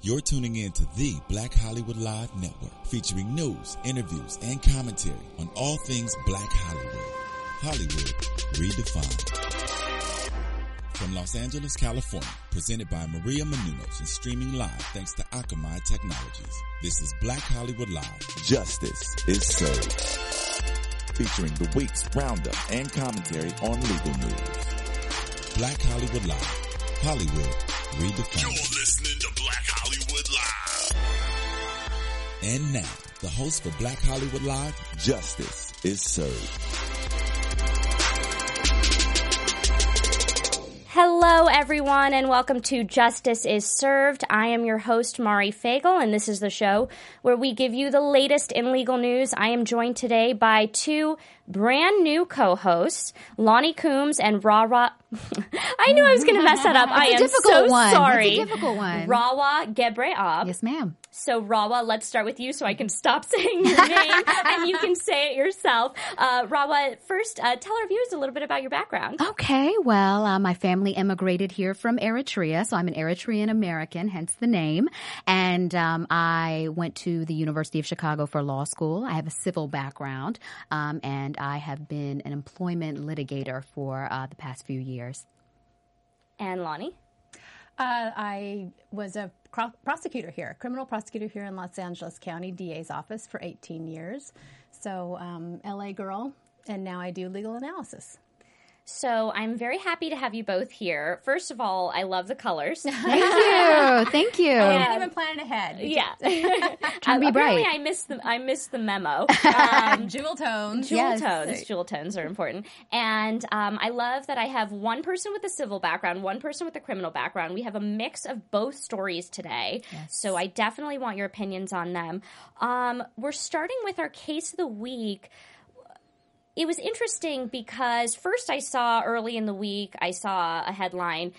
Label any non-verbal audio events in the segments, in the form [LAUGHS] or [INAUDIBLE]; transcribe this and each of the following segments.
You're tuning in to the Black Hollywood Live Network, featuring news, interviews, and commentary on all things Black Hollywood. Hollywood redefined. From Los Angeles, California, presented by Maria Menounos and streaming live thanks to Akamai Technologies. This is Black Hollywood Live. Justice is served. Featuring the week's roundup and commentary on legal news. Black Hollywood Live. Hollywood redefined. You're listening to And now, the host for Black Hollywood Live, Justice is Served. Hello, everyone, and welcome to Justice is Served. I am your host, Mari Fagel, and this is the show where we give you the latest in legal news. I am joined today by two brand new co-hosts, Lonnie Coombs and Rawa. [LAUGHS] I knew I was going to mess that up. I a am difficult so one. sorry. It's a difficult one. Rawa Gebreab. Yes, ma'am. So, Rawa, let's start with you so I can stop [LAUGHS] saying your [LAUGHS] name and you can say it yourself. Uh, Rawa, first, uh, tell our viewers a little bit about your background. Okay, well, uh, my family immigrated here from Eritrea, so I'm an Eritrean American, hence the name. And um, I went to the University of Chicago for law school. I have a civil background, um, and I have been an employment litigator for uh, the past few years. And Lonnie? Uh, I was a prosecutor here, criminal prosecutor here in Los Angeles County DA's office for 18 years. So, um, LA girl, and now I do legal analysis. So I'm very happy to have you both here. First of all, I love the colors. [LAUGHS] Thank you. Thank you. I didn't even plan it ahead. yeah, [LAUGHS] Trying to be Apparently bright. I missed the I missed the memo. [LAUGHS] Um, Jewel tones. Jewel Yes. tones. Jewel tones are important. And um, I love that I have one person with a civil background, one person with a criminal background. We have a mix of both stories today. So I definitely want your opinions on them. Um, we're starting with our case of the week. It was interesting because first I saw early in the week, I saw a headline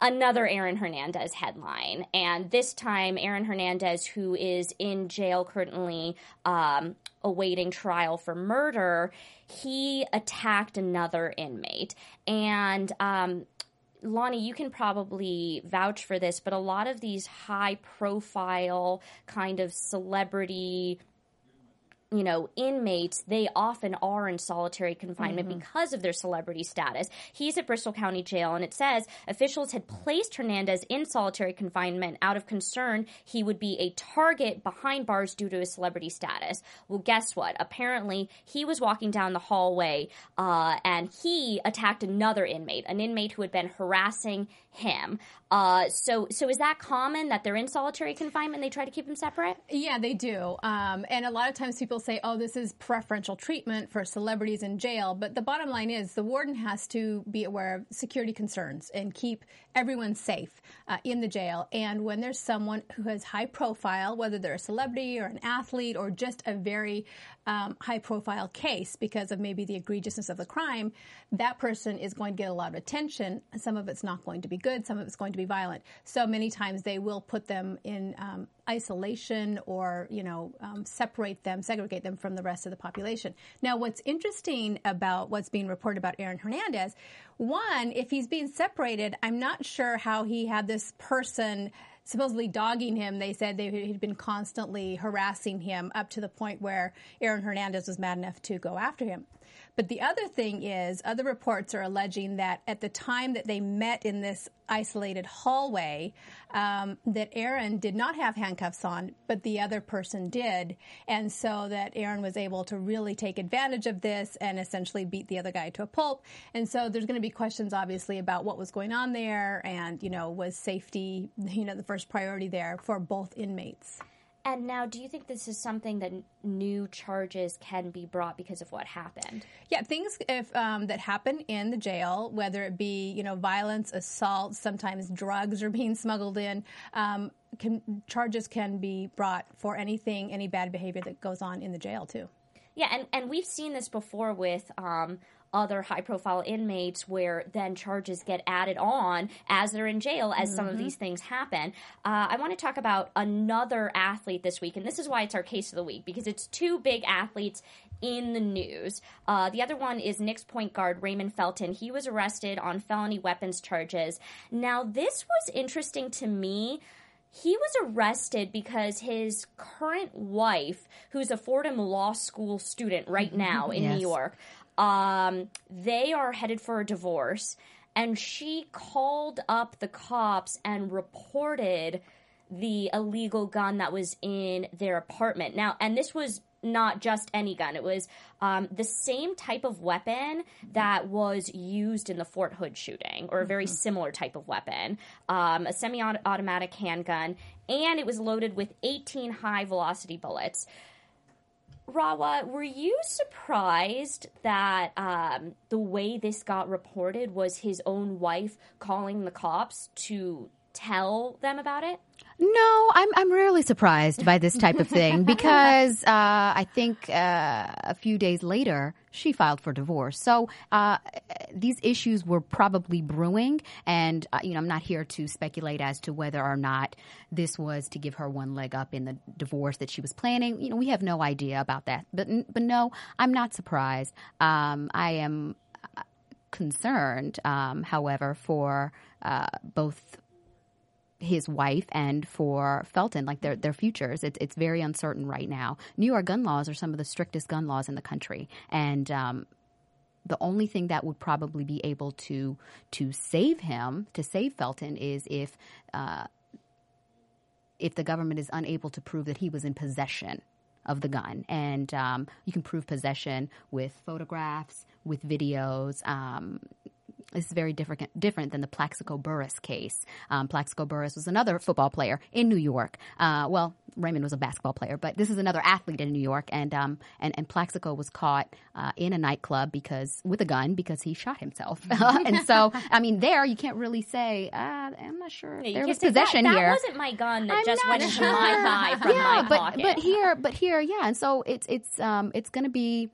another Aaron Hernandez headline. And this time, Aaron Hernandez, who is in jail currently um, awaiting trial for murder, he attacked another inmate. And um, Lonnie, you can probably vouch for this, but a lot of these high profile kind of celebrity you know, inmates, they often are in solitary confinement because of their celebrity status. He's at Bristol County Jail, and it says officials had placed Hernandez in solitary confinement out of concern he would be a target behind bars due to his celebrity status. Well, guess what? Apparently, he was walking down the hallway uh, and he attacked another inmate, an inmate who had been harassing him. Uh, so, so is that common that they're in solitary confinement? They try to keep them separate. Yeah, they do. Um, and a lot of times people say, oh, this is preferential treatment for celebrities in jail. But the bottom line is the warden has to be aware of security concerns and keep everyone safe uh, in the jail. And when there's someone who has high profile, whether they're a celebrity or an athlete or just a very um, high profile case because of maybe the egregiousness of the crime, that person is going to get a lot of attention. Some of it's not going to be good, some of it's going to be violent. So many times they will put them in um, isolation or, you know, um, separate them, segregate them from the rest of the population. Now, what's interesting about what's being reported about Aaron Hernandez, one, if he's being separated, I'm not sure how he had this person supposedly dogging him. They said they had been constantly harassing him up to the point where Aaron Hernandez was mad enough to go after him. But the other thing is, other reports are alleging that at the time that they met in this isolated hallway, um, that Aaron did not have handcuffs on, but the other person did. And so that Aaron was able to really take advantage of this and essentially beat the other guy to a pulp. And so there's going to be questions, obviously, about what was going on there and, you know, was safety, you know, the first priority there for both inmates. And now, do you think this is something that new charges can be brought because of what happened? Yeah, things if um, that happen in the jail, whether it be you know violence, assault, sometimes drugs are being smuggled in. Um, can, charges can be brought for anything, any bad behavior that goes on in the jail too. Yeah, and, and we've seen this before with um, other high profile inmates where then charges get added on as they're in jail as some of these things happen. Uh, I want to talk about another athlete this week, and this is why it's our case of the week because it's two big athletes in the news. Uh, the other one is Knicks point guard Raymond Felton. He was arrested on felony weapons charges. Now, this was interesting to me he was arrested because his current wife, who's a Fordham Law School student right now in Yes. New York, um, they are headed for a divorce. And she called up the cops and reported the illegal gun that was in their apartment. Now, and this was not just any gun. It was um, the same type of weapon that was used in the Fort Hood shooting, or a very similar type of weapon, um, a semi-automatic handgun, and it was loaded with 18 high-velocity bullets. Rawa, were you surprised that um, the way this got reported was his own wife calling the cops to tell them about it? No, I'm I'm rarely surprised by this type of thing [LAUGHS] because uh, I think uh, a few days later she filed for divorce. So uh, these issues were probably brewing, and uh, you know I'm not here to speculate as to whether or not this was to give her one leg up in the divorce that she was planning. You know, we have no idea about that. But but no, I'm not surprised. Um, I am uh, concerned, um, however, for uh, both his wife and for Felton, like their their futures. It's it's very uncertain right now. New York gun laws are some of the strictest gun laws in the country, and um, the only thing that would probably be able to to save him, to save Felton, is if uh, if the government is unable to prove that he was in possession of the gun, and um, you can prove possession with photographs, with videos. Um, this is very different different than the Plaxico Burress case. Um, Plaxico Burress was another football player in New York. Uh, well, Raymond was a basketball player, but this is another athlete in New York, and um, and, and Plaxico was caught uh, in a nightclub because with a gun because he shot himself. [LAUGHS] and so, [LAUGHS] I mean, there you can't really say uh, I'm not sure You there was possession that, here. That wasn't my gun that I'm just went into my thigh from yeah, my but pocket. but here, but here, yeah, and so it's it's um it's going to be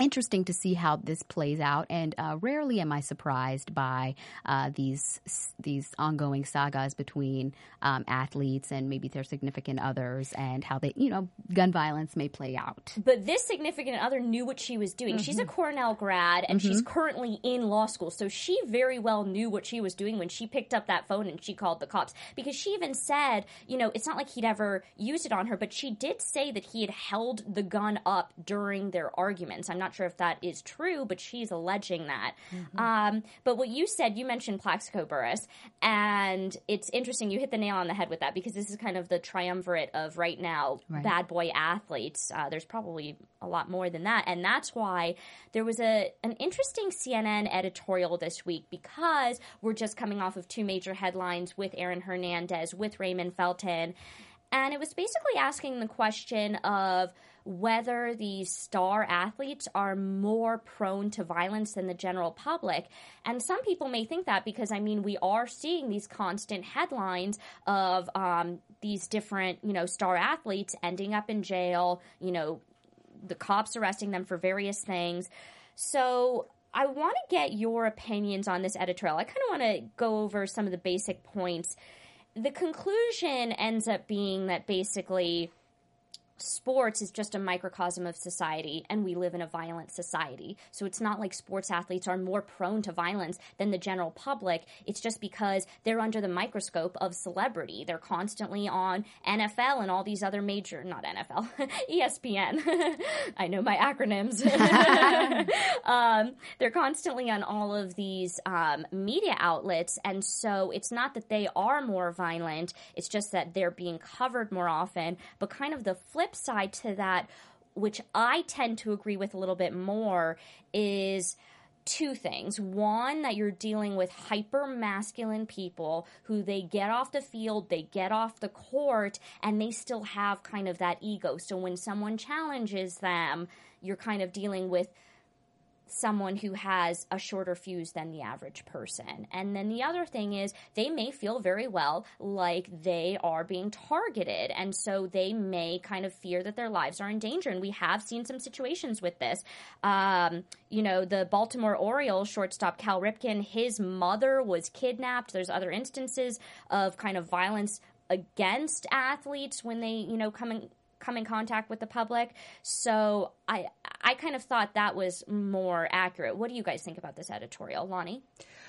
interesting to see how this plays out. And uh, rarely am I surprised by uh, these these ongoing sagas between um, athletes and maybe their significant others, and how they you know gun violence may play out. But this significant other knew what she was doing. She's a Mm-hmm. Cornell grad and she's currently in law school. So she very well knew what she was doing when she picked up that phone and she called the cops. Because she even said, you know, it's not like he'd ever used it on her, but she did say that he had held the gun up during their arguments. I'm not sure if that is true, but she's alleging that. Mm-hmm. Um, but what you said, you mentioned Plaxico Burress, and it's interesting. You hit the nail on the head with that because this is kind of the triumvirate of right now Right. bad boy athletes. Uh, there's probably a lot more than that, and that's why there was a an interesting CNN editorial this week because we're just coming off of two major headlines with Aaron Hernandez, with Raymond Felton, and it was basically asking the question of whether these star athletes are more prone to violence than the general public. And some people may think that because, I mean, we are seeing these constant headlines of um, these different, you know, star athletes ending up in jail, you know, the cops arresting them for various things. So I want to get your opinions on this editorial. I kind of want to go over some of the basic points. The conclusion ends up being that basically sports is just a microcosm of society and we live in a violent society. So it's not like sports athletes are more prone to violence than the general public. It's just because they're under the microscope of celebrity. They're constantly on NFL and all these other major, not NFL, [LAUGHS] ESPN. [LAUGHS] I know my acronyms. [LAUGHS] um, they're constantly on all of these um, media outlets. And so it's not that they are more violent, it's just that they're being covered more often. But kind of the flip side to that, which I tend to agree with a little bit more, is two things. One, that you're dealing with hyper masculine people who they get off the field, they get off the court, and they still have kind of that ego. So when someone challenges them, you're kind of dealing with someone who has a shorter fuse than the average person. And then the other thing is they may feel very well like they are being targeted. And so they may kind of fear that their lives are in danger. And we have seen some situations with this. Um, you know, the Baltimore Orioles shortstop Cal Ripken, his mother was kidnapped. There's other instances of kind of violence against athletes when they, you know, come in come in contact with the public. So I I kind of thought that was more accurate. What do you guys think about this editorial, Lonnie?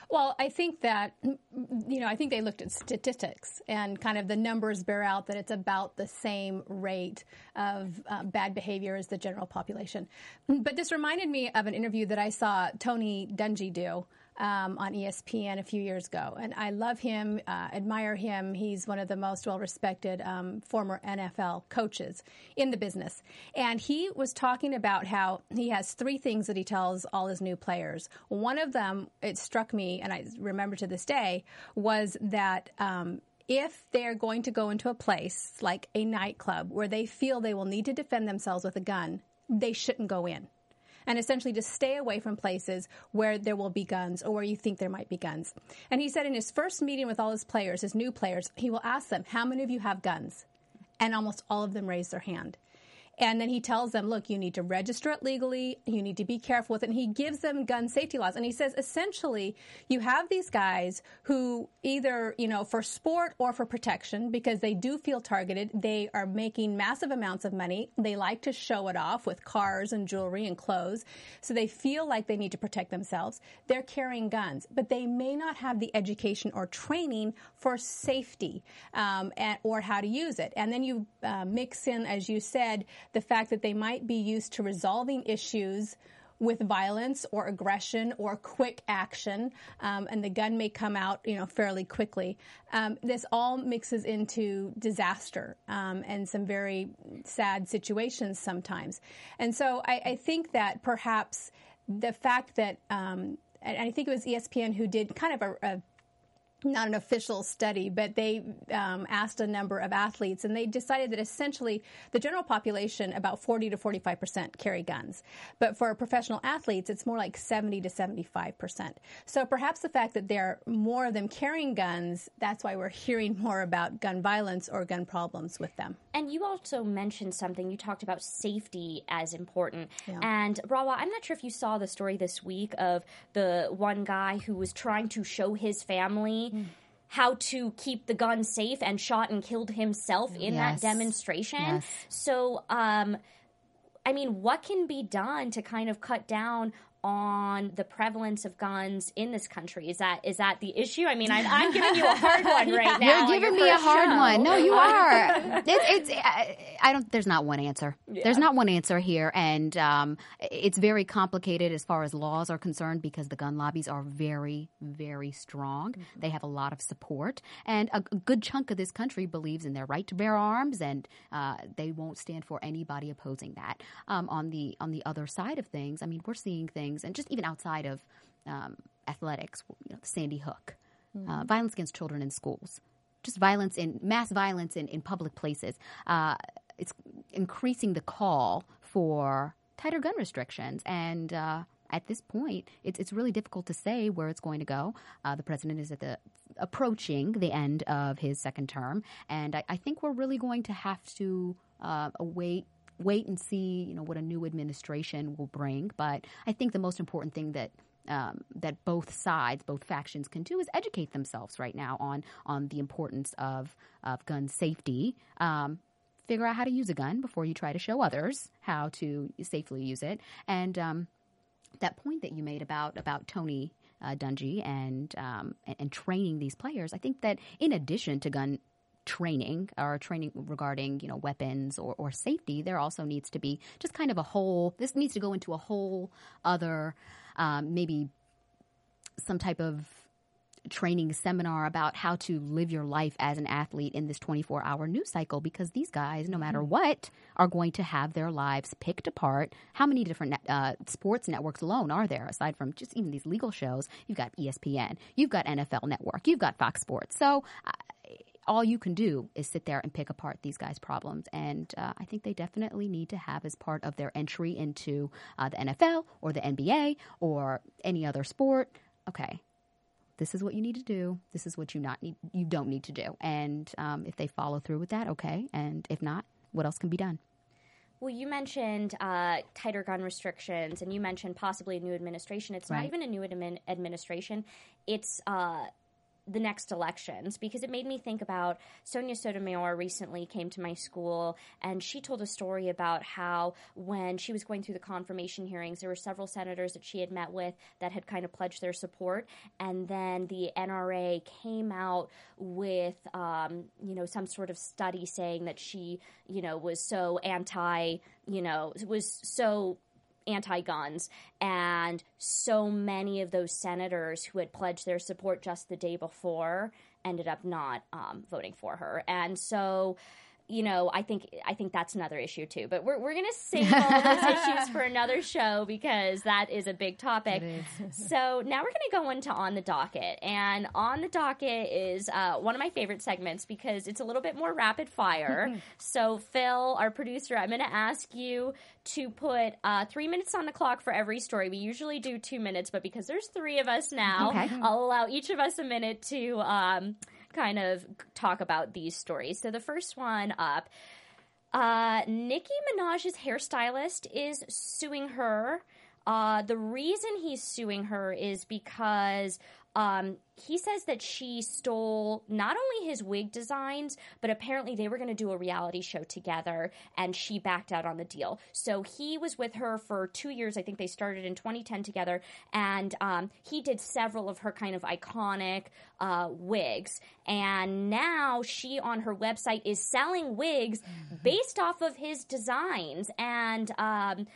Well, I think that, you know, I think they looked at statistics and kind of the numbers bear out that it's about the same rate of uh, bad behavior as the general population. But this reminded me of an interview that I saw Tony Dungy do um, on ESPN a few years ago. And I love him, uh, admire him. He's one of the most well respected um, former NFL coaches in the business. And he was talking about how he has three things that he tells all his new players. One of them, it struck me, and I remember to this day, was that. Um, if they're going to go into a place like a nightclub where they feel they will need to defend themselves with a gun, they shouldn't go in and essentially to stay away from places where there will be guns or where you think there might be guns. And he said in his first meeting with all his players, his new players, he will ask them, How many of you have guns? And almost all of them raise their hand. And then he tells them, look, you need to register it legally. You need to be careful with it. And he gives them gun safety laws. And he says, essentially, you have these guys who either, you know, for sport or for protection, because they do feel targeted, they are making massive amounts of money. They like to show it off with cars and jewelry and clothes. So they feel like they need to protect themselves. They're carrying guns, but they may not have the education or training for safety um, or how to use it. And then you uh, mix in, as you said, the fact that they might be used to resolving issues with violence or aggression or quick action, um, and the gun may come out, you know, fairly quickly. Um, this all mixes into disaster um, and some very sad situations sometimes. And so I, I think that perhaps the fact that um, and I think it was ESPN who did kind of a, a not an official study, but they um, asked a number of athletes, and they decided that essentially the general population, about 40 to 45 percent, carry guns. But for professional athletes, it's more like 70 to 75 percent. So perhaps the fact that there are more of them carrying guns, that's why we're hearing more about gun violence or gun problems with them. And you also mentioned something. You talked about safety as important. Yeah. And Rawa, I'm not sure if you saw the story this week of the one guy who was trying to show his family how to keep the gun safe and shot and killed himself in yes. that demonstration. Yes. So, um, I mean, what can be done to kind of cut down on the prevalence of guns in this country? Is that is that the issue? I mean, I'm, I'm [LAUGHS] giving you a hard one right now. You're giving me a hard show. one. No, you [LAUGHS] are. it, it's I, I, don't. There's not one answer. Yeah. There's not one answer here, and um, it's very complicated as far as laws are concerned because the gun lobbies are very, very strong. Mm-hmm. They have a lot of support, and a, a, good chunk of this country believes in their right to bear arms, and uh, they won't stand for anybody opposing that. Um, on the on the other side of things, I mean, we're seeing things things, and just even outside of um, athletics, you know, Sandy Hook, mm-hmm. uh, violence against children in schools, just violence in mass violence in, in public places. Uh, it's increasing the call for tighter gun restrictions and. Uh, at this point, it's it's really difficult to say where it's going to go. Uh, the president is at the approaching the end of his second term, and I, I think we're really going to have to uh, await wait and see, you know, what a new administration will bring. But I think the most important thing that um, that both sides, both factions, can do is educate themselves right now on on the importance of of gun safety. Um, figure out how to use a gun before you try to show others how to safely use it. And um, that point that you made about about Tony uh, Dungy and, um, and, and training these players, I think that in addition to gun training or training regarding you know weapons or, or safety there also needs to be just kind of a whole this needs to go into a whole other um, maybe some type of training seminar about how to live your life as an athlete in this 24 hour news cycle because these guys, no matter mm-hmm. what, are going to have their lives picked apart. How many different uh, sports networks alone are there aside from just even these legal shows? You've got ESPN, you've got NFL Network, you've got Fox Sports. So, all you can do is sit there and pick apart these guys' problems. And uh, I think they definitely need to have as part of their entry into uh, the NFL or the NBA or any other sport. Okay, this is what you need to do. This is what you not need. You don't need to do. And um, if they follow through with that, okay. And if not, what else can be done? Well, you mentioned uh, tighter gun restrictions, and you mentioned possibly a new administration. It's right. not even a new admin- administration. It's uh, the next elections because it made me think about Sonia Sotomayor recently came to my school and she told a story about how when she was going through the confirmation hearings, there were several senators that she had met with that had kind of pledged their support, and then the NRA came out with um, you know some sort of study saying that she you know was so anti you know was so anti guns, and so many of those senators who had pledged their support just the day before ended up not um, voting for her. And so you know, I think I think that's another issue too. But we're we're gonna save all those [LAUGHS] issues for another show because that is a big topic. [LAUGHS] so now we're gonna go into on the docket, and on the docket is uh, one of my favorite segments because it's a little bit more rapid fire. [LAUGHS] so Phil, our producer, I'm gonna ask you to put uh, three minutes on the clock for every story. We usually do two minutes, but because there's three of us now, Okay. I'll allow each of us a minute to. Um, kind of talk about these stories. So the first one up, uh, Nicki Minaj's hairstylist is suing her. Uh, the reason he's suing her is because um, he says that she stole not only his wig designs, but apparently they were going to do a reality show together, and she backed out on the deal. So he was with her for two years. I think they started in 2010 together, and um, he did several of her kind of iconic uh, wigs. And now she on her website is selling wigs based off of his designs, and um,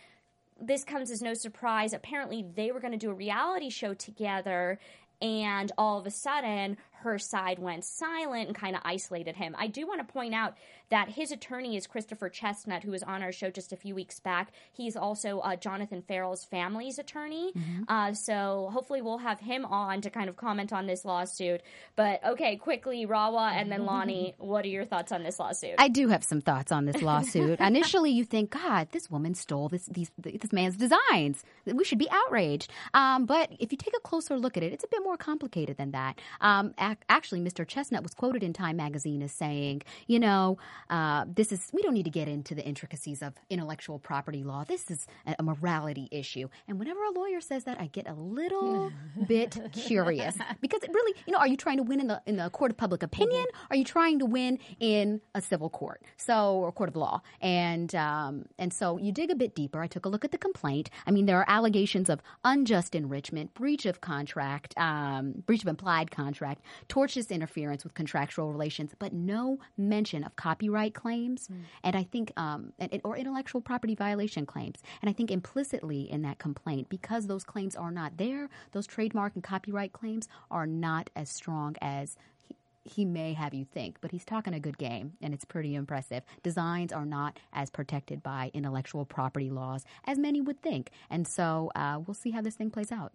this comes as no surprise. Apparently, they were going to do a reality show together, and all of a sudden, her side went silent and kind of isolated him. I do want to point out that his attorney is Christopher Chestnut, who was on our show just a few weeks back. He's also uh, Jonathan Ferrell's family's attorney. Uh, so hopefully, we'll have him on to kind of comment on this lawsuit. But okay, quickly, Rawa and then Lonnie, [LAUGHS] what are your thoughts on this lawsuit? I do have some thoughts on this lawsuit. [LAUGHS] Initially, you think, God, this woman stole this these this man's designs. We should be outraged. Um, but if you take a closer look at it, it's a bit more complicated than that. Um, actually, Mr. Chestnut was quoted in Time magazine as saying, you know, uh, this is we don't need to get into the intricacies of intellectual property law. This is a, morality issue. And whenever a lawyer says that, I get a little [LAUGHS] bit curious because it really, you know, are you trying to win in the in the court of public opinion? Are you trying to win in a civil court? So or court of law? And um, and so you dig a bit deeper. I took a look at the complaint. I mean, there are allegations of unjust enrichment, breach of contract, um, breach of implied contract, tortious interference with contractual relations, but no mention of copyright claims. And I think um, and, or intellectual property violation claims. And I think implicitly in that complaint, because those claims are not there, those trademark and copyright claims are not as strong as he, he may have you think, but he's talking a good game, and it's pretty impressive. Designs are not as protected by intellectual property laws as many would think, and so uh, we'll see how this thing plays out.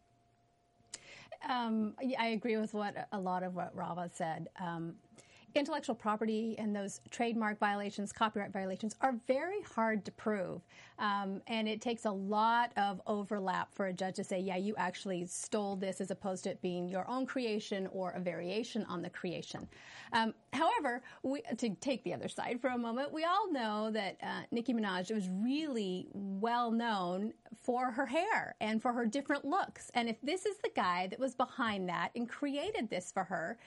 Um, I agree with what a lot of what Rava said. Um, intellectual property and those trademark violations, copyright violations are very hard to prove. Um, and it takes a lot of overlap for a judge to say, yeah, you actually stole this as opposed to it being your own creation or a variation on the creation. Um, however, we, to take the other side for a moment, we all know that uh, Nicki Minaj was really well known for her hair and for her different looks. And if this is the guy that was behind that and created this for her,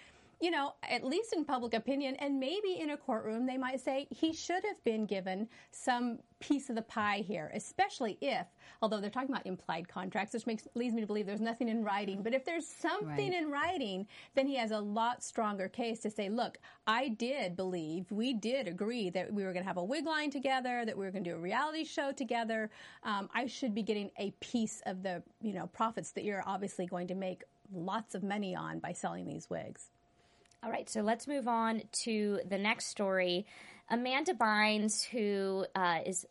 you know, at least in public opinion, and maybe in a courtroom, they might say he should have been given some piece of the pie here, especially if, although they're talking about implied contracts, which makes leads me to believe there's nothing in writing. But if there's something Right. in writing, then he has a lot stronger case to say, look, I did believe, we did agree that we were going to have a wig line together, that we were going to do a reality show together. Um, I should be getting a piece of the, you know, profits that you're obviously going to make lots of money on by selling these wigs. All right, so let's move on to the next story. Amanda Bynes, who uh, is.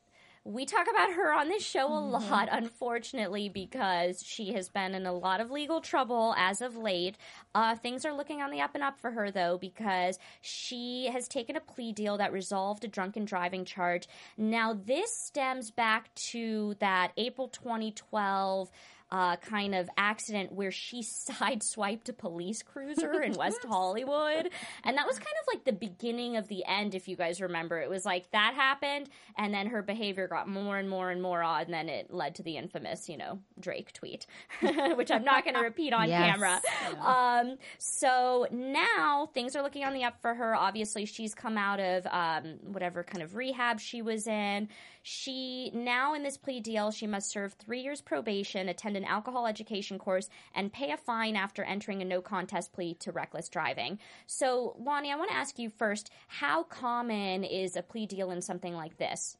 We talk about her on this show a lot, unfortunately, because she has been in a lot of legal trouble as of late. Uh, things are looking on the up and up for her, though, because she has taken a plea deal that resolved a drunken driving charge. Now, this stems back to that April 2012 uh, kind of accident where she [LAUGHS] sideswiped a police cruiser in West [LAUGHS] Hollywood. And that was kind of like the beginning of the end, if you guys remember. It was like that happened, and then her behavior got more and more and more odd, and then it led to the infamous, you know, Drake tweet, [LAUGHS] which I'm not going to repeat on Yes. camera. Um, so now things are looking on the up for her. Obviously, she's come out of um, whatever kind of rehab she was in. She now in this plea deal, she must serve three years probation, attend an alcohol education course, and pay a fine after entering a no contest plea to reckless driving. So, Lonnie, I want to ask you first: How common is a plea deal in something like this?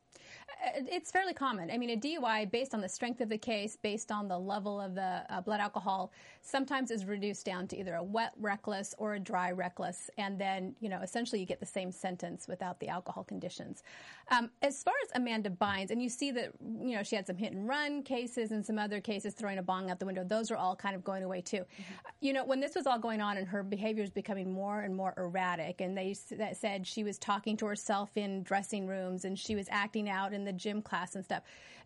It's fairly common. I mean, a DUI, based on the strength of the case, based on the level of the uh, blood alcohol, sometimes is reduced down to either a wet reckless or a dry reckless, and then you know essentially you get the same sentence without the alcohol conditions. Um, as far as Amanda Bynes, and you see that you know she had some hit and run cases and some other cases throwing a bong out the window. Those are all kind of going away too. You know, when this was all going on and her behavior is becoming more and more erratic, and they that said she was talking to herself in dressing rooms and she was acting out in the gym class and stuff.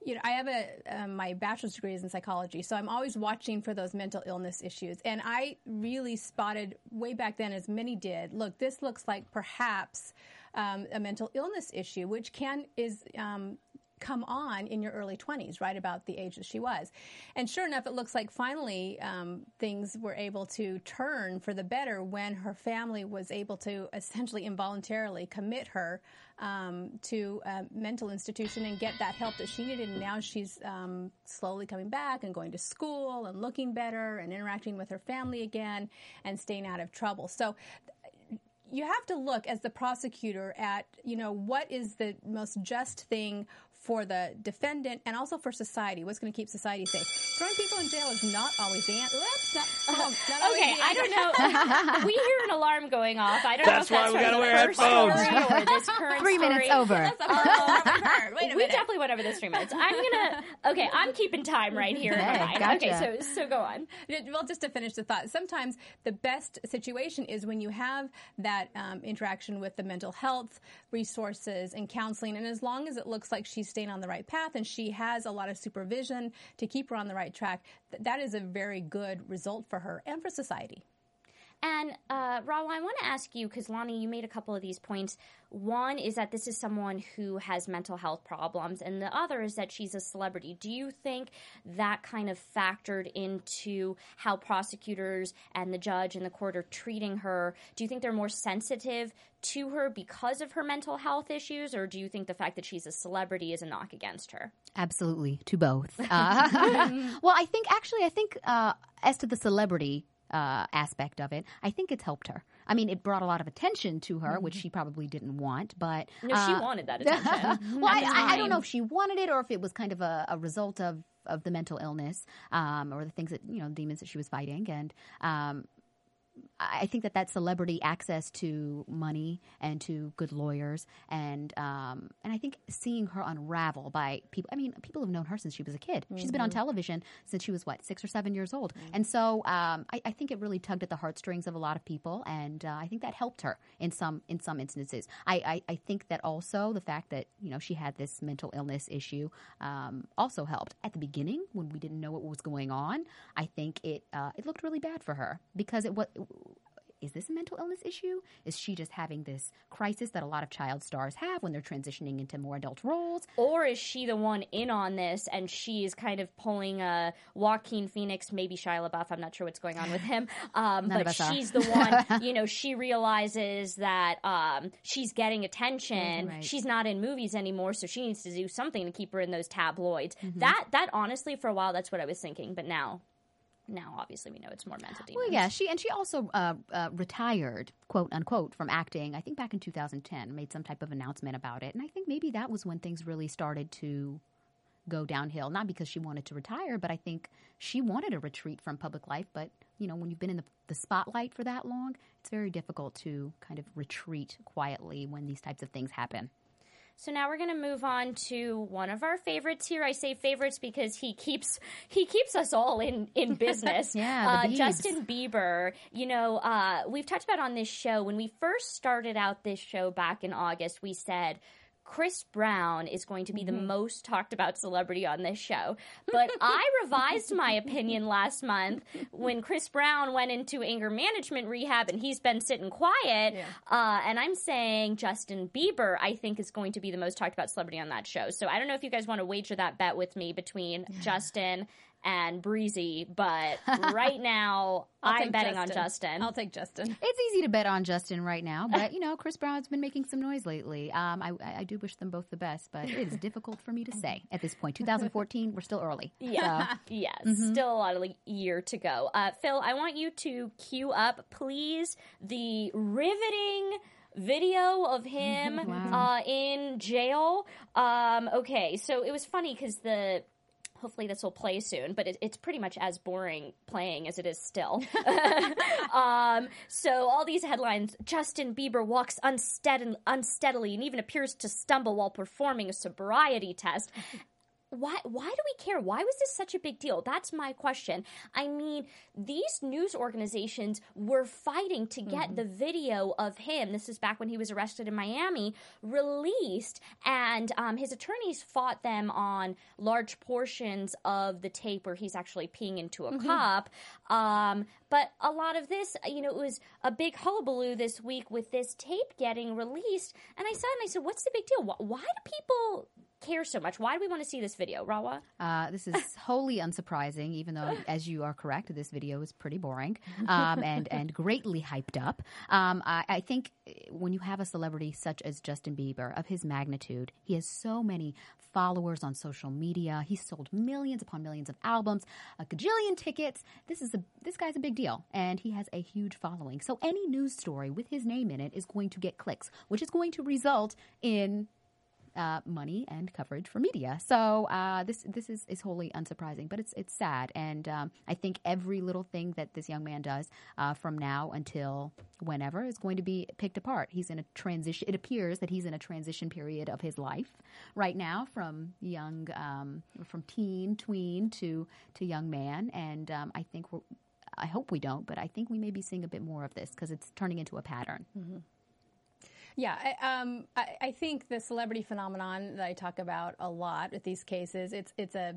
You know, I have a um, my bachelor's degree is in psychology, so I'm always watching for those mental illness issues, and I really spotted way back then, as many did. Look, this looks like perhaps um, a mental illness issue, which can is um, come on in your early 20s, right about the age that she was. And sure enough, it looks like finally um, things were able to turn for the better when her family was able to essentially involuntarily commit her um, to a mental institution and get that help that she needed. And now she's um, slowly coming back and going to school and looking better and interacting with her family again and staying out of trouble. So you have to look as the prosecutor at you know what is the most just thing for the defendant and also for society. What's going to keep society safe? Throwing people in jail is not always the answer. That's [LAUGHS] not, oh, not Okay, the I don't know. we hear an alarm going off. I don't That's know That's why if we that's gotta from wear the first headphones. story or this [LAUGHS] current Three minutes story. over. That's the first one I've ever heard. Wait a we minute. definitely went over this three minutes. I'm gonna. [LAUGHS] Okay, I'm keeping time right here. in my Hey, mind. Okay, so so go on. Well, just to finish the thought, sometimes the best situation is when you have that um, interaction with the mental health resources and counseling, and as long as it looks like she's staying on the right path and she has a lot of supervision to keep her on the right track, th- that is a very good result for her and for society. And uh, I want to ask you because Lonnie, you made a couple of these points. One is that this is someone who has mental health problems, and the other is that she's a celebrity. Do you think that kind of factored into how prosecutors and the judge and the court are treating her? Do you think they're more sensitive to her because of her mental health issues, or do you think the fact that she's a celebrity is a knock against her? Absolutely, to both. Uh, [LAUGHS] well, I think actually, I think uh, as to the celebrity uh, aspect of it, I think it's helped her. I mean, it brought a lot of attention to her, which she probably didn't want, but No, she uh, wanted that [LAUGHS] attention. well, I, I don't know if she wanted it or if it was kind of a, a result of, of the mental illness um, or the things that you know demons that she was fighting, and um, I I think that that celebrity access to money and to good lawyers and um, and I think seeing her unravel by people. I mean, people have known her since she was a kid. She's been on television since she was what six or seven years old, and so um, I, I think it really tugged at the heartstrings of a lot of people, and uh, I think that helped her in some in some instances. I, I, I think that also the fact that you know she had this mental illness issue um, also helped at the beginning when we didn't know what was going on. I think it uh, it looked really bad for her because it was is this a mental illness issue? Is she just having this crisis that a lot of child stars have when they're transitioning into more adult roles? Or is she the one in on this and she's kind of pulling a Joaquin Phoenix, maybe Shia LaBeouf? I'm not sure what's going on with him. [LAUGHS] Um, but us are. she's the one, [LAUGHS] you know, she realizes that um, she's getting attention. Right. She's not in movies anymore, so she needs to do something to keep her in those tabloids. Mm-hmm. That, that honestly, for a while, that's what I was thinking. But now, now obviously we know it's more mental demons. Well, yeah, she and she also uh, uh, retired, quote unquote, from acting. I think back in 2010, made some type of announcement about it, and I think maybe that was when things really started to go downhill. Not because she wanted to retire, but I think she wanted a retreat from public life. But you know, when you've been in the, the spotlight for that long, it's very difficult to kind of retreat quietly when these types of things happen. So now we're going to move on to one of our favorites here. I say favorites because he keeps he keeps us all in in [LAUGHS] business. Yeah, uh. Justin Bieber. You know, uh, we've talked about on this show when we first started out this show back in August. We said. Chris Brown is going to be Mm-hmm. the most talked about celebrity on this show. [LAUGHS] But I revised my opinion last month when Chris Brown went into anger management rehab and he's been sitting quiet. Yeah. Uh, and I'm saying Justin Bieber, I think, is going to be the most talked about celebrity on that show. So I don't know if you guys want to wager that bet with me between Justin and Breezy, but [LAUGHS] right now I'll I'm take betting on Justin. I'll take Justin. It's easy to bet on Justin right now, [LAUGHS] but you know, Chris Brown's been making some noise lately. Um, I, I do wish them both the best, but it is [LAUGHS] difficult for me to say at this point. 2014, we're still early. Yeah. yes. Still a lot of like, year to go. Uh, Phil, I want you to cue up, please, the riveting video of him uh, in jail. Um, okay, so it was funny because the. Hopefully this will play soon, but it, it's pretty much as boring playing as it is still. [LAUGHS] [LAUGHS] um, so all these headlines: Justin Bieber walks unstead- unsteadily and even appears to stumble while performing a sobriety test why why do we care? Why was this such a big deal? That's my question. I mean, these news organizations were fighting to get the video of him. This is back when he was arrested in Miami, released, and um, his attorneys fought them on large portions of the tape where he's actually peeing into a cup. Um, but a lot of this, you know, it was a big hullabaloo this week with this tape getting released. And I saw it and I said, "What's the big deal? Why, why do people?" care so much? Why do we want to see this video, Rawa? Uh, this is [LAUGHS] wholly unsurprising, even though, as you are correct, this video is pretty boring um, and and greatly hyped up. Um, I, I think when you have a celebrity such as Justin Bieber of his magnitude, he has so many followers on social media. He sold millions upon millions of albums, a gajillion tickets. This is a this guy's a big deal, and he has a huge following. So any news story with his name in it is going to get clicks, which is going to result in uh, money and coverage for media. So uh, this this is, is wholly unsurprising, but it's it's sad, and um, I think every little thing that this young man does uh, from now until whenever is going to be picked apart. He's in a transition. It appears that he's in a transition period of his life right now, from young, um, from teen, tween to to young man, and um, I think we're. I hope we don't, but I think we may be seeing a bit more of this because it's turning into a pattern. Yeah, I, um, I, I think the celebrity phenomenon that I talk about a lot with these cases, it's it's a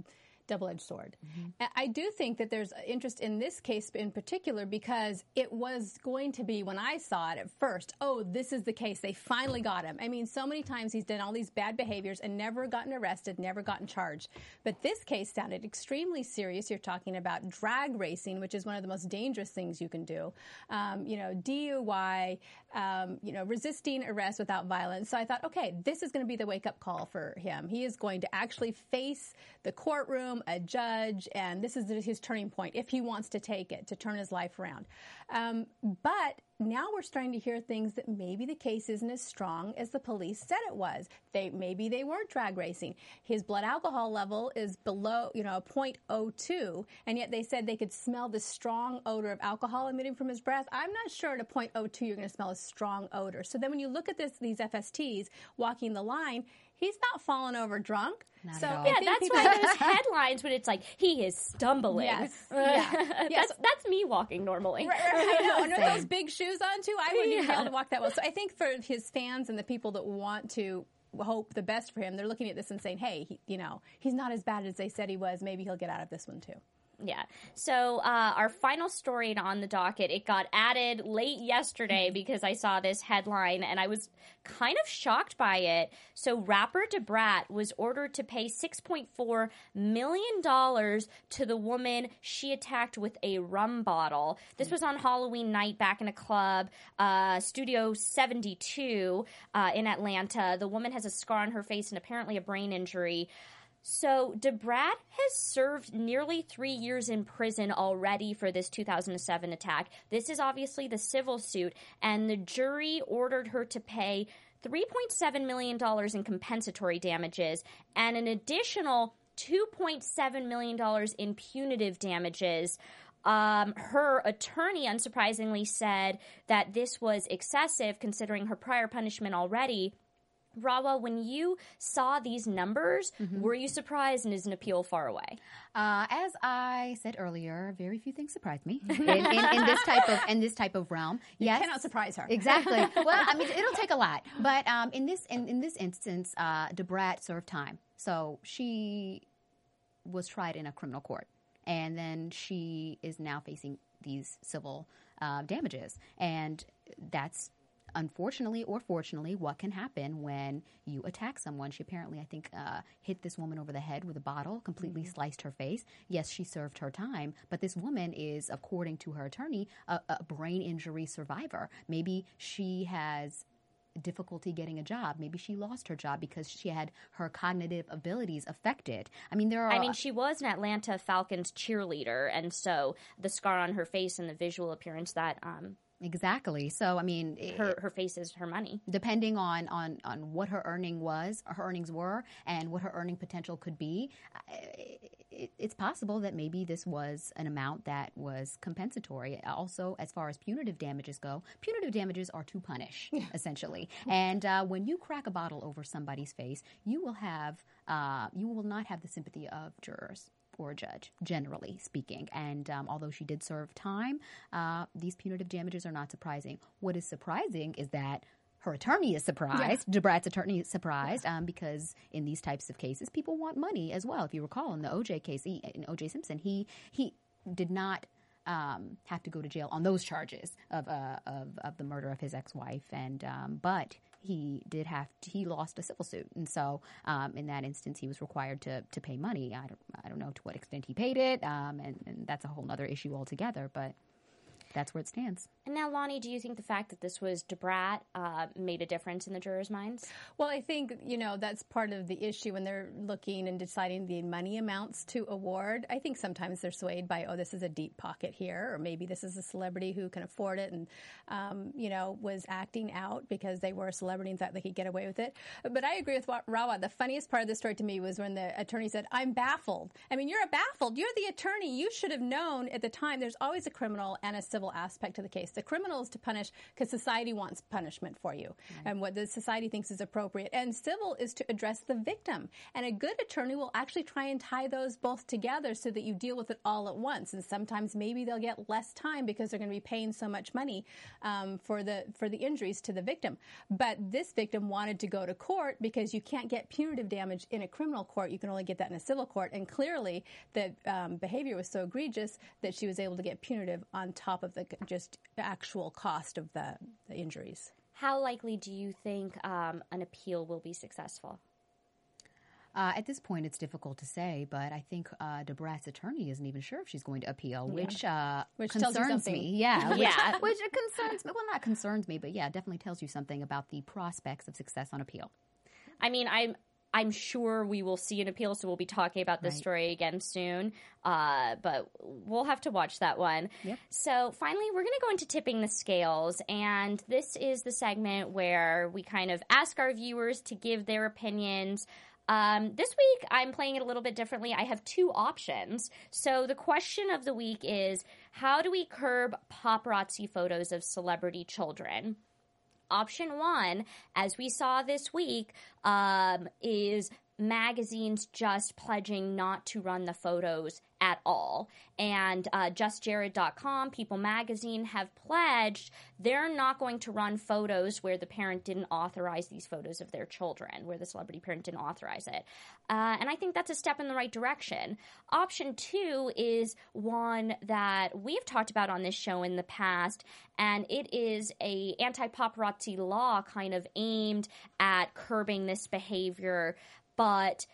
double-edged sword. I- I do think that there's interest in this case in particular because it was going to be when I saw it at first. Oh, this is the case. They finally got him. I mean, so many times he's done all these bad behaviors and never gotten arrested, never gotten charged. But this case sounded extremely serious. You're talking about drag racing, which is one of the most dangerous things you can do. Um, you know, DUI, um, you know, resisting arrest without violence. So I thought, okay, this is going to be the wake-up call for him. He is going to actually face the courtroom, a judge, and this is his turning point if he wants to take it to turn his life around. Um, but now we're starting to hear things that maybe the case isn't as strong as the police said it was. They maybe they weren't drag racing. His blood alcohol level is below, you know, a 0.02, and yet they said they could smell the strong odor of alcohol emitting from his breath. I'm not sure at a 0.02 you're going to smell a strong odor. So then when you look at this, these FSTs walking the line, he's not falling over drunk. so at all. Yeah, that's people- why there's [LAUGHS] headlines when it's like he is stumbling. Yes. [LAUGHS] Yeah. Yes. that's that's me walking normally. Right, right, I know. And with those [LAUGHS] big shoes on too, I wouldn't even be able to walk that well. So I think for his fans and the people that want to hope the best for him, they're looking at this and saying, "Hey, he, you know, he's not as bad as they said he was. Maybe he'll get out of this one too." Yeah. So uh, our final story on the docket, it got added late yesterday [LAUGHS] because I saw this headline and I was kind of shocked by it. So rapper Da Brat was ordered to pay six point four million dollars to the woman she attacked with a rum bottle. This was on Halloween night back in a club, uh, Studio Seventy Two uh, in Atlanta. The woman has a scar on her face and apparently a brain injury. So, Da Brat has served nearly three years in prison already for this 2007 attack. This is obviously the civil suit, and the jury ordered her to pay $3.7 million in compensatory damages and an additional $2.7 million in punitive damages. Um, her attorney, unsurprisingly, said that this was excessive considering her prior punishment already Rawa, when you saw these numbers, Mm-hmm. were you surprised and is an appeal far away? Uh, as I said earlier, very few things surprise me [LAUGHS] in, in, in this type of in this type of realm. Yes, Cannot surprise her. Exactly. [LAUGHS] well, I mean, it'll take a lot, but um, in this in, in this instance, uh, Da Brat served time, so she was tried in a criminal court, and then she is now facing these civil uh, damages, and that's unfortunately or fortunately what can happen when you attack someone. She apparently, I think, uh, hit this woman over the head with a bottle, completely sliced her face. Yes, she served her time, but this woman is, according to her attorney, a, a brain injury survivor. Maybe she has difficulty getting a job. Maybe she lost her job because she had her cognitive abilities affected. I mean, there are. I mean, she was an Atlanta Falcons cheerleader, and so the scar on her face and the visual appearance that um, exactly. So, I mean, it- her her face is her money. depending on, on, on what her earning was, her earnings were, and what her earning potential could be, it, it's possible that maybe this was an amount that was compensatory. Also, as far as punitive damages go, punitive damages are to punish, [LAUGHS] essentially. And uh, when you crack a bottle over somebody's face, you will have, uh, you will not have the sympathy of jurors or a judge, generally speaking. And um, although she did serve time, uh, these punitive damages are not surprising. What is surprising is that her attorney is surprised. Da Brat's attorney is surprised um, because in these types of cases, people want money as well. If you recall, in the OJ case, he, in OJ Simpson, he he did not. Um, have to go to jail on those charges of, uh, of of the murder of his ex-wife, and um, but he did have to, he lost a civil suit, and so um, in that instance, he was required to to pay money. I don't I don't know to what extent he paid it, um, and, and that's a whole other issue altogether. But that's where it stands. And now, Lonnie, do you think the fact that this was Da Brat uh, made a difference in the jurors' minds? Well, I think, you know, that's part of the issue when they're looking and deciding the money amounts to award. I think sometimes they're swayed by, oh, this is a deep pocket here, or maybe this is a celebrity who can afford it and, um, you know, was acting out because they were a celebrity and thought they could get away with it. But I agree with what Rahwa. The funniest part of the story to me was when the attorney said, I'm baffled. I mean, you're baffled. You're the attorney. You should have known at the time there's always a criminal and a civil aspect to the case. The criminal is to punish because society wants punishment for you and what the society thinks is appropriate. And civil is to address the victim. And a good attorney will actually try and tie those both together so that you deal with it all at once. And sometimes maybe they'll get less time because they're going to be paying so much money um, for the for the injuries to the victim. But this victim wanted to go to court because you can't get punitive damage in a criminal court. You can only get that in a civil court. And clearly, the um, behavior was so egregious that she was able to get punitive on top of the just actual cost of the, the injuries. How likely do you think um, an appeal will be successful? Uh, at this point, it's difficult to say, but I think uh, Da Brat's attorney isn't even sure if she's going to appeal, which uh, Which tells you concerns something. me. Yeah, [LAUGHS] which, Yeah. [LAUGHS] which it concerns me. Well, not concerns me, but yeah, definitely tells you something about the prospects of success on appeal. I mean, I'm I'm sure we will see an appeal, so we'll be talking about this Right. story again soon. Uh, but we'll have to watch that one. So finally, we're going to go into tipping the scales, and this is the segment where we kind of ask our viewers to give their opinions. Um, this week, I'm playing it a little bit differently. I have two options. So the question of the week is: How do we curb paparazzi photos of celebrity children? Option one, as we saw this week, um, is magazines just pledging not to run the photos at all. And uh, JustJared.com, People Magazine have pledged they're not going to run photos where the parent didn't authorize these photos of their children, where the celebrity parent didn't authorize it. Uh, and I think that's a step in the right direction. Option two is one that we've talked about on this show in the past, and it is a anti-paparazzi law kind of aimed at curbing this behavior, but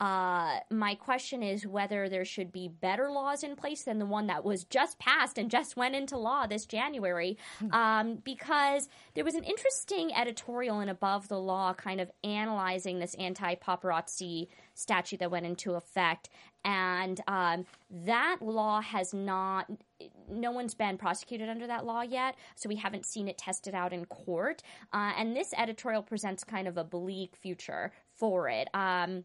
uh, my question is whether there should be better laws in place than the one that was just passed and just went into law this January. Um, because there was an interesting editorial in Above the Law kind of analyzing this anti paparazzi statute that went into effect. And um, that law has not, no one's been prosecuted under that law yet, so we haven't seen it tested out in court. Uh, and this editorial presents kind of a bleak future for it. Um,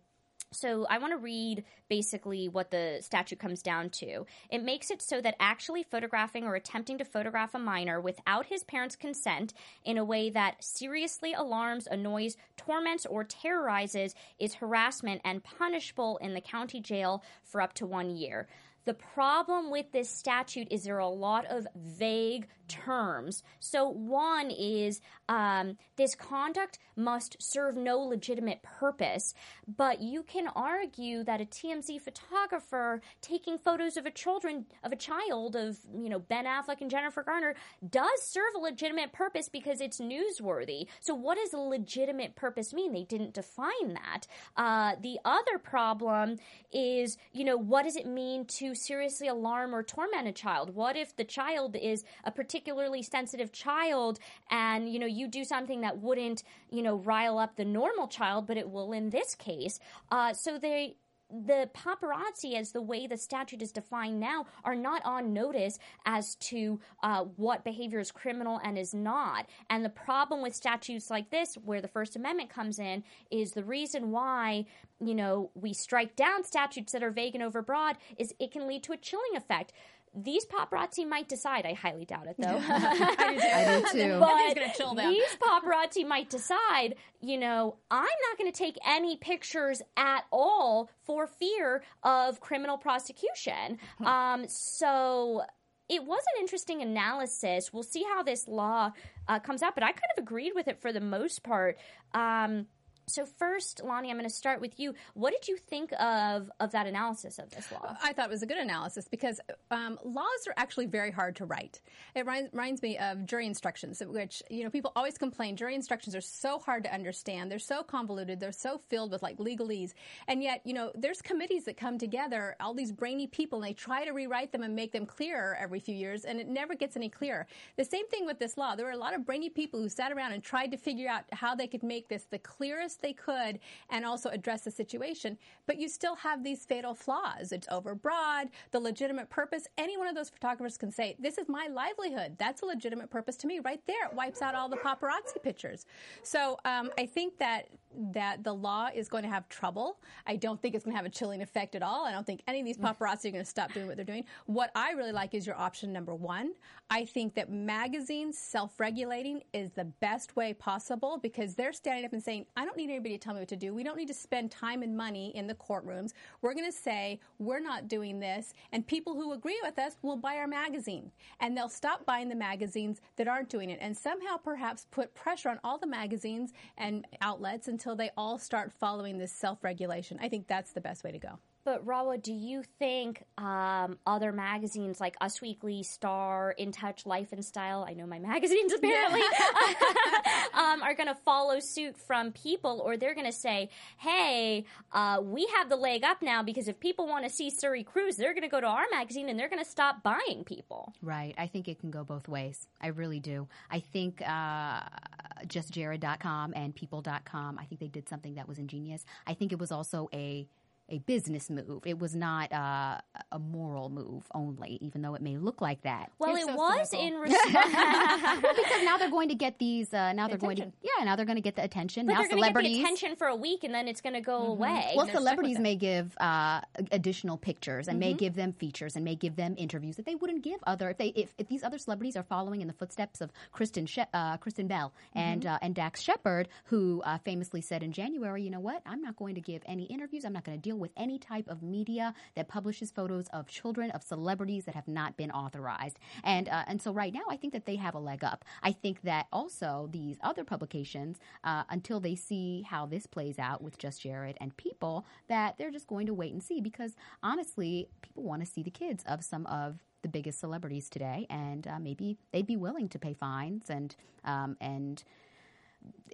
So I want to read basically what the statute comes down to. It makes it so that actually photographing or attempting to photograph a minor without his parents' consent in a way that seriously alarms, annoys, torments, or terrorizes is harassment and punishable in the county jail for up to one year. The problem with this statute is there are a lot of vague terms. So, one is um, this conduct must serve no legitimate purpose, but you can argue that a TMZ photographer taking photos of a children of a child of you know Ben Affleck and Jennifer Garner does serve a legitimate purpose because it's newsworthy. So, what does legitimate purpose mean? They didn't define that. Uh, the other problem is, you know, what does it mean to seriously alarm or torment a child? What if the child is a particularly sensitive child and, you know, you do something that wouldn't, you know, rile up the normal child, but it will in this case? Uh, so they, the paparazzi, as the way the statute is defined now, are not on notice as to uh, what behavior is criminal and is not. And the problem with statutes like this, where the First Amendment comes in, is the reason why you know we strike down statutes that are vague and overbroad is it can lead to a chilling effect these paparazzi might decide. I highly doubt it, though. [LAUGHS] [LAUGHS] I do too. but gonna chill them. these paparazzi might decide, you know, I'm not going to take any pictures at all for fear of criminal prosecution. Um, so it was an interesting analysis. We'll see how this law uh, comes out, but I kind of agreed with it for the most part. Um, so first, Lonnie, I'm going to start with you. What did you think of of that analysis of this law? I thought it was a good analysis because um, laws are actually very hard to write. It reminds, reminds me of jury instructions, which you know people always complain jury instructions are so hard to understand. They're so convoluted. They're so filled with like legalese, and yet you know there's committees that come together, all these brainy people, and they try to rewrite them and make them clearer every few years, and it never gets any clearer. The same thing with this law. There were a lot of brainy people who sat around and tried to figure out how they could make this the clearest they could and also address the situation. But you still have these fatal flaws. It's overbroad, the legitimate purpose. Any one of those photographers can say, This is my livelihood. That's a legitimate purpose to me. Right there, it wipes out all the paparazzi pictures. So um, I think that that the law is going to have trouble. I don't think it's going to have a chilling effect at all. I don't think any of these paparazzi are going to stop doing what they're doing. What I really like is your option number one. I think that magazines self-regulating is the best way possible because they're standing up and saying, I don't need anybody to tell me what to do. We don't need to spend time and money in the courtrooms. We're going to say, we're not doing this. And people who agree with us will buy our magazine. And they'll stop buying the magazines that aren't doing it. And somehow perhaps put pressure on all the magazines and outlets until they all start following this self-regulation. I think that's the best way to go. But Rahwa, do you think um, other magazines like Us Weekly, Star, In Touch, Life and Style, I know my [LAUGHS] magazines apparently, [LAUGHS] [LAUGHS] um, are going to follow suit from people or they're going to say, hey, uh, we have the leg up now because if people want to see Suri Cruise, they're going to go to our magazine and they're going to stop buying people. Right. I think it can go both ways. I really do. I think uh, justjared.com and people.com, I think they did something that was ingenious. I think it was also a a business move. It was not uh, a moral move only, even though it may look like that. Well, You're it so was cynical. in [LAUGHS] response. Well, because now they're going to get these. Uh, now they're going to yeah. Now they're going to get the attention. But now they're going to get the attention for a week and then it's going to go away. Well, celebrities may give uh, additional pictures and may give them features and may give them interviews that they wouldn't give other if they if, if these other celebrities are following in the footsteps of Kristen she- uh, Kristen Bell and uh, and Dax Shepard, who uh, famously said in January, you know what, I'm not going to give any interviews. I'm not going to deal with any type of media that publishes photos of children of celebrities that have not been authorized. And uh, and so right now, I think that they have a leg up. I think that also these other publications, uh, until they see how this plays out with Just Jared and People, that they're just going to wait and see because honestly, people want to see the kids of some of the biggest celebrities today, and uh, maybe they'd be willing to pay fines and um, and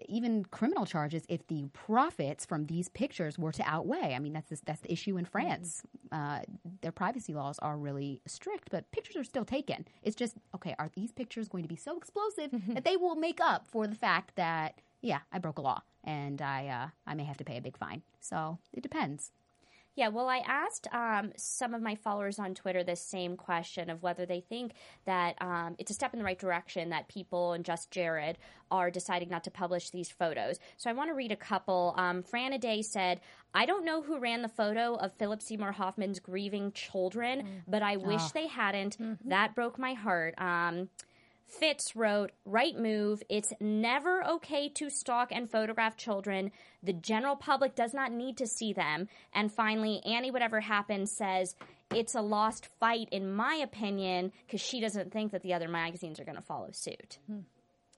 even criminal charges if the profits from these pictures were to outweigh. I mean, that's the, that's the issue in France. Uh, their privacy laws are really strict, but pictures are still taken. It's just okay. Are these pictures going to be so explosive that they will make up for the fact that yeah, I broke a law and I uh, I may have to pay a big fine. So it depends. Yeah, well, I asked um, some of my followers on Twitter this same question of whether they think that um, it's a step in the right direction that people and just Jared are deciding not to publish these photos. So I want to read a couple. Um, Day said, I don't know who ran the photo of Philip Seymour Hoffman's grieving children, mm. but I wish oh. they hadn't. Mm-hmm. That broke my heart. Um, Fitz wrote, Right move. It's never okay to stalk and photograph children. The general public does not need to see them. And finally, Annie, whatever Happened says, It's a lost fight, in my opinion, because she doesn't think that the other magazines are going to follow suit. Hmm.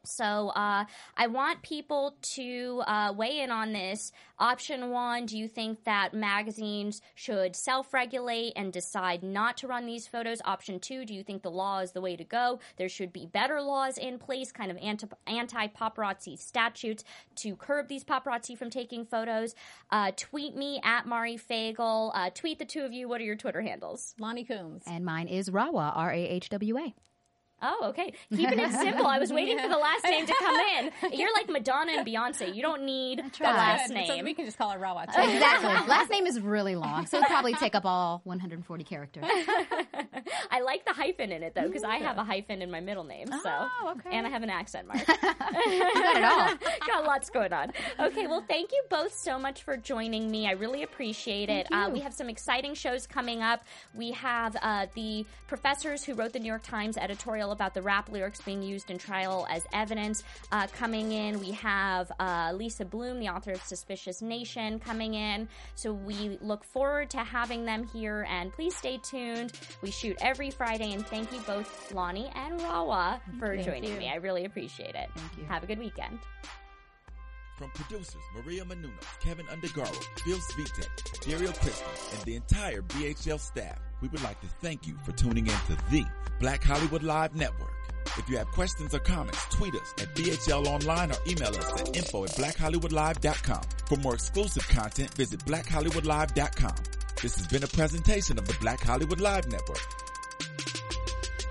So uh, I want people to uh, weigh in on this. Option one: Do you think that magazines should self-regulate and decide not to run these photos? Option two: Do you think the law is the way to go? There should be better laws in place, kind of anti paparazzi statutes to curb these paparazzi from taking photos. Uh, tweet me at Mari Fagel. Uh, tweet the two of you. What are your Twitter handles? Lonnie Coombs and mine is Rahwa R A H W A. Oh, okay. Keeping it simple. I was [LAUGHS] waiting for the last name to come in. You're like Madonna and Beyonce. You don't need the last name. So we can just call her Rahwa. Too. Exactly. [LAUGHS] last name is really long, so it'll probably take up all 140 characters. [LAUGHS] I like the hyphen in it though, because I have a hyphen in my middle name. So, oh, okay. and I have an accent mark. you got it all. got lots going on. Okay, well, thank you both so much for joining me. I really appreciate it. Uh, we have some exciting shows coming up. We have uh, the professors who wrote the New York Times editorial about the rap lyrics being used in trial as evidence uh, coming in. We have uh, Lisa Bloom, the author of Suspicious Nation, coming in. So we look forward to having them here, and please stay tuned. We shoot every Friday, and thank you both, Lonnie and Rahwa, for thank joining you. me. I really appreciate it. Thank you. Have a good weekend. From producers Maria Menounos, Kevin Undergaro, Phil Svitek, Dario Crispin, and the entire BHL staff, we would like to thank you for tuning in to the Black Hollywood Live Network. If you have questions or comments, tweet us at BHL Online or email us at info at blackhollywoodlive.com. For more exclusive content, visit blackhollywoodlive.com. This has been a presentation of the Black Hollywood Live Network.